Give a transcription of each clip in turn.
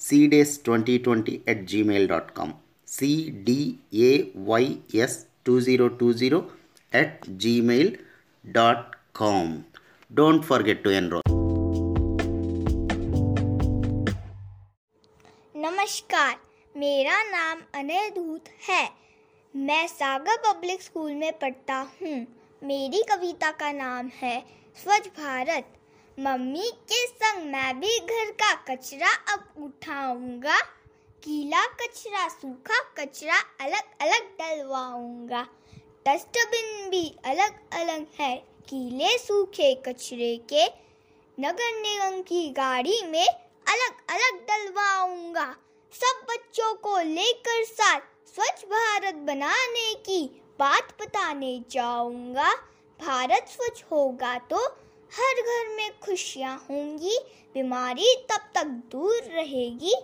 cdays2020 at gmail.com cdays2020 at gmail.com don't forget to enroll नमस्कार मेरा नाम अनय दूत है मैं सागर पब्लिक स्कूल में पढ़ता हूँ मेरी कविता का नाम है स्वच्छ भारत मम्मी के संग मैं भी घर का कचरा अब उठाऊँगा। गीला कचरा, सूखा कचरा अलग अलग डलवाऊँगा। डस्टबिन भी अलग अलग है, गीले सूखे कचरे के। नगर निगम की गाड़ी में अलग अलग डलवाऊँगा। सब बच्चों को लेकर साथ स्वच्छ भारत बनाने की बात बताने जाऊँगा। भारत स्वच्छ होगा तो हर घर में खुशियाँ होंगी बीमारी तब तक दूर रहेगी।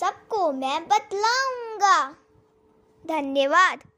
सबको मैं बतलाऊँगा। धन्यवाद।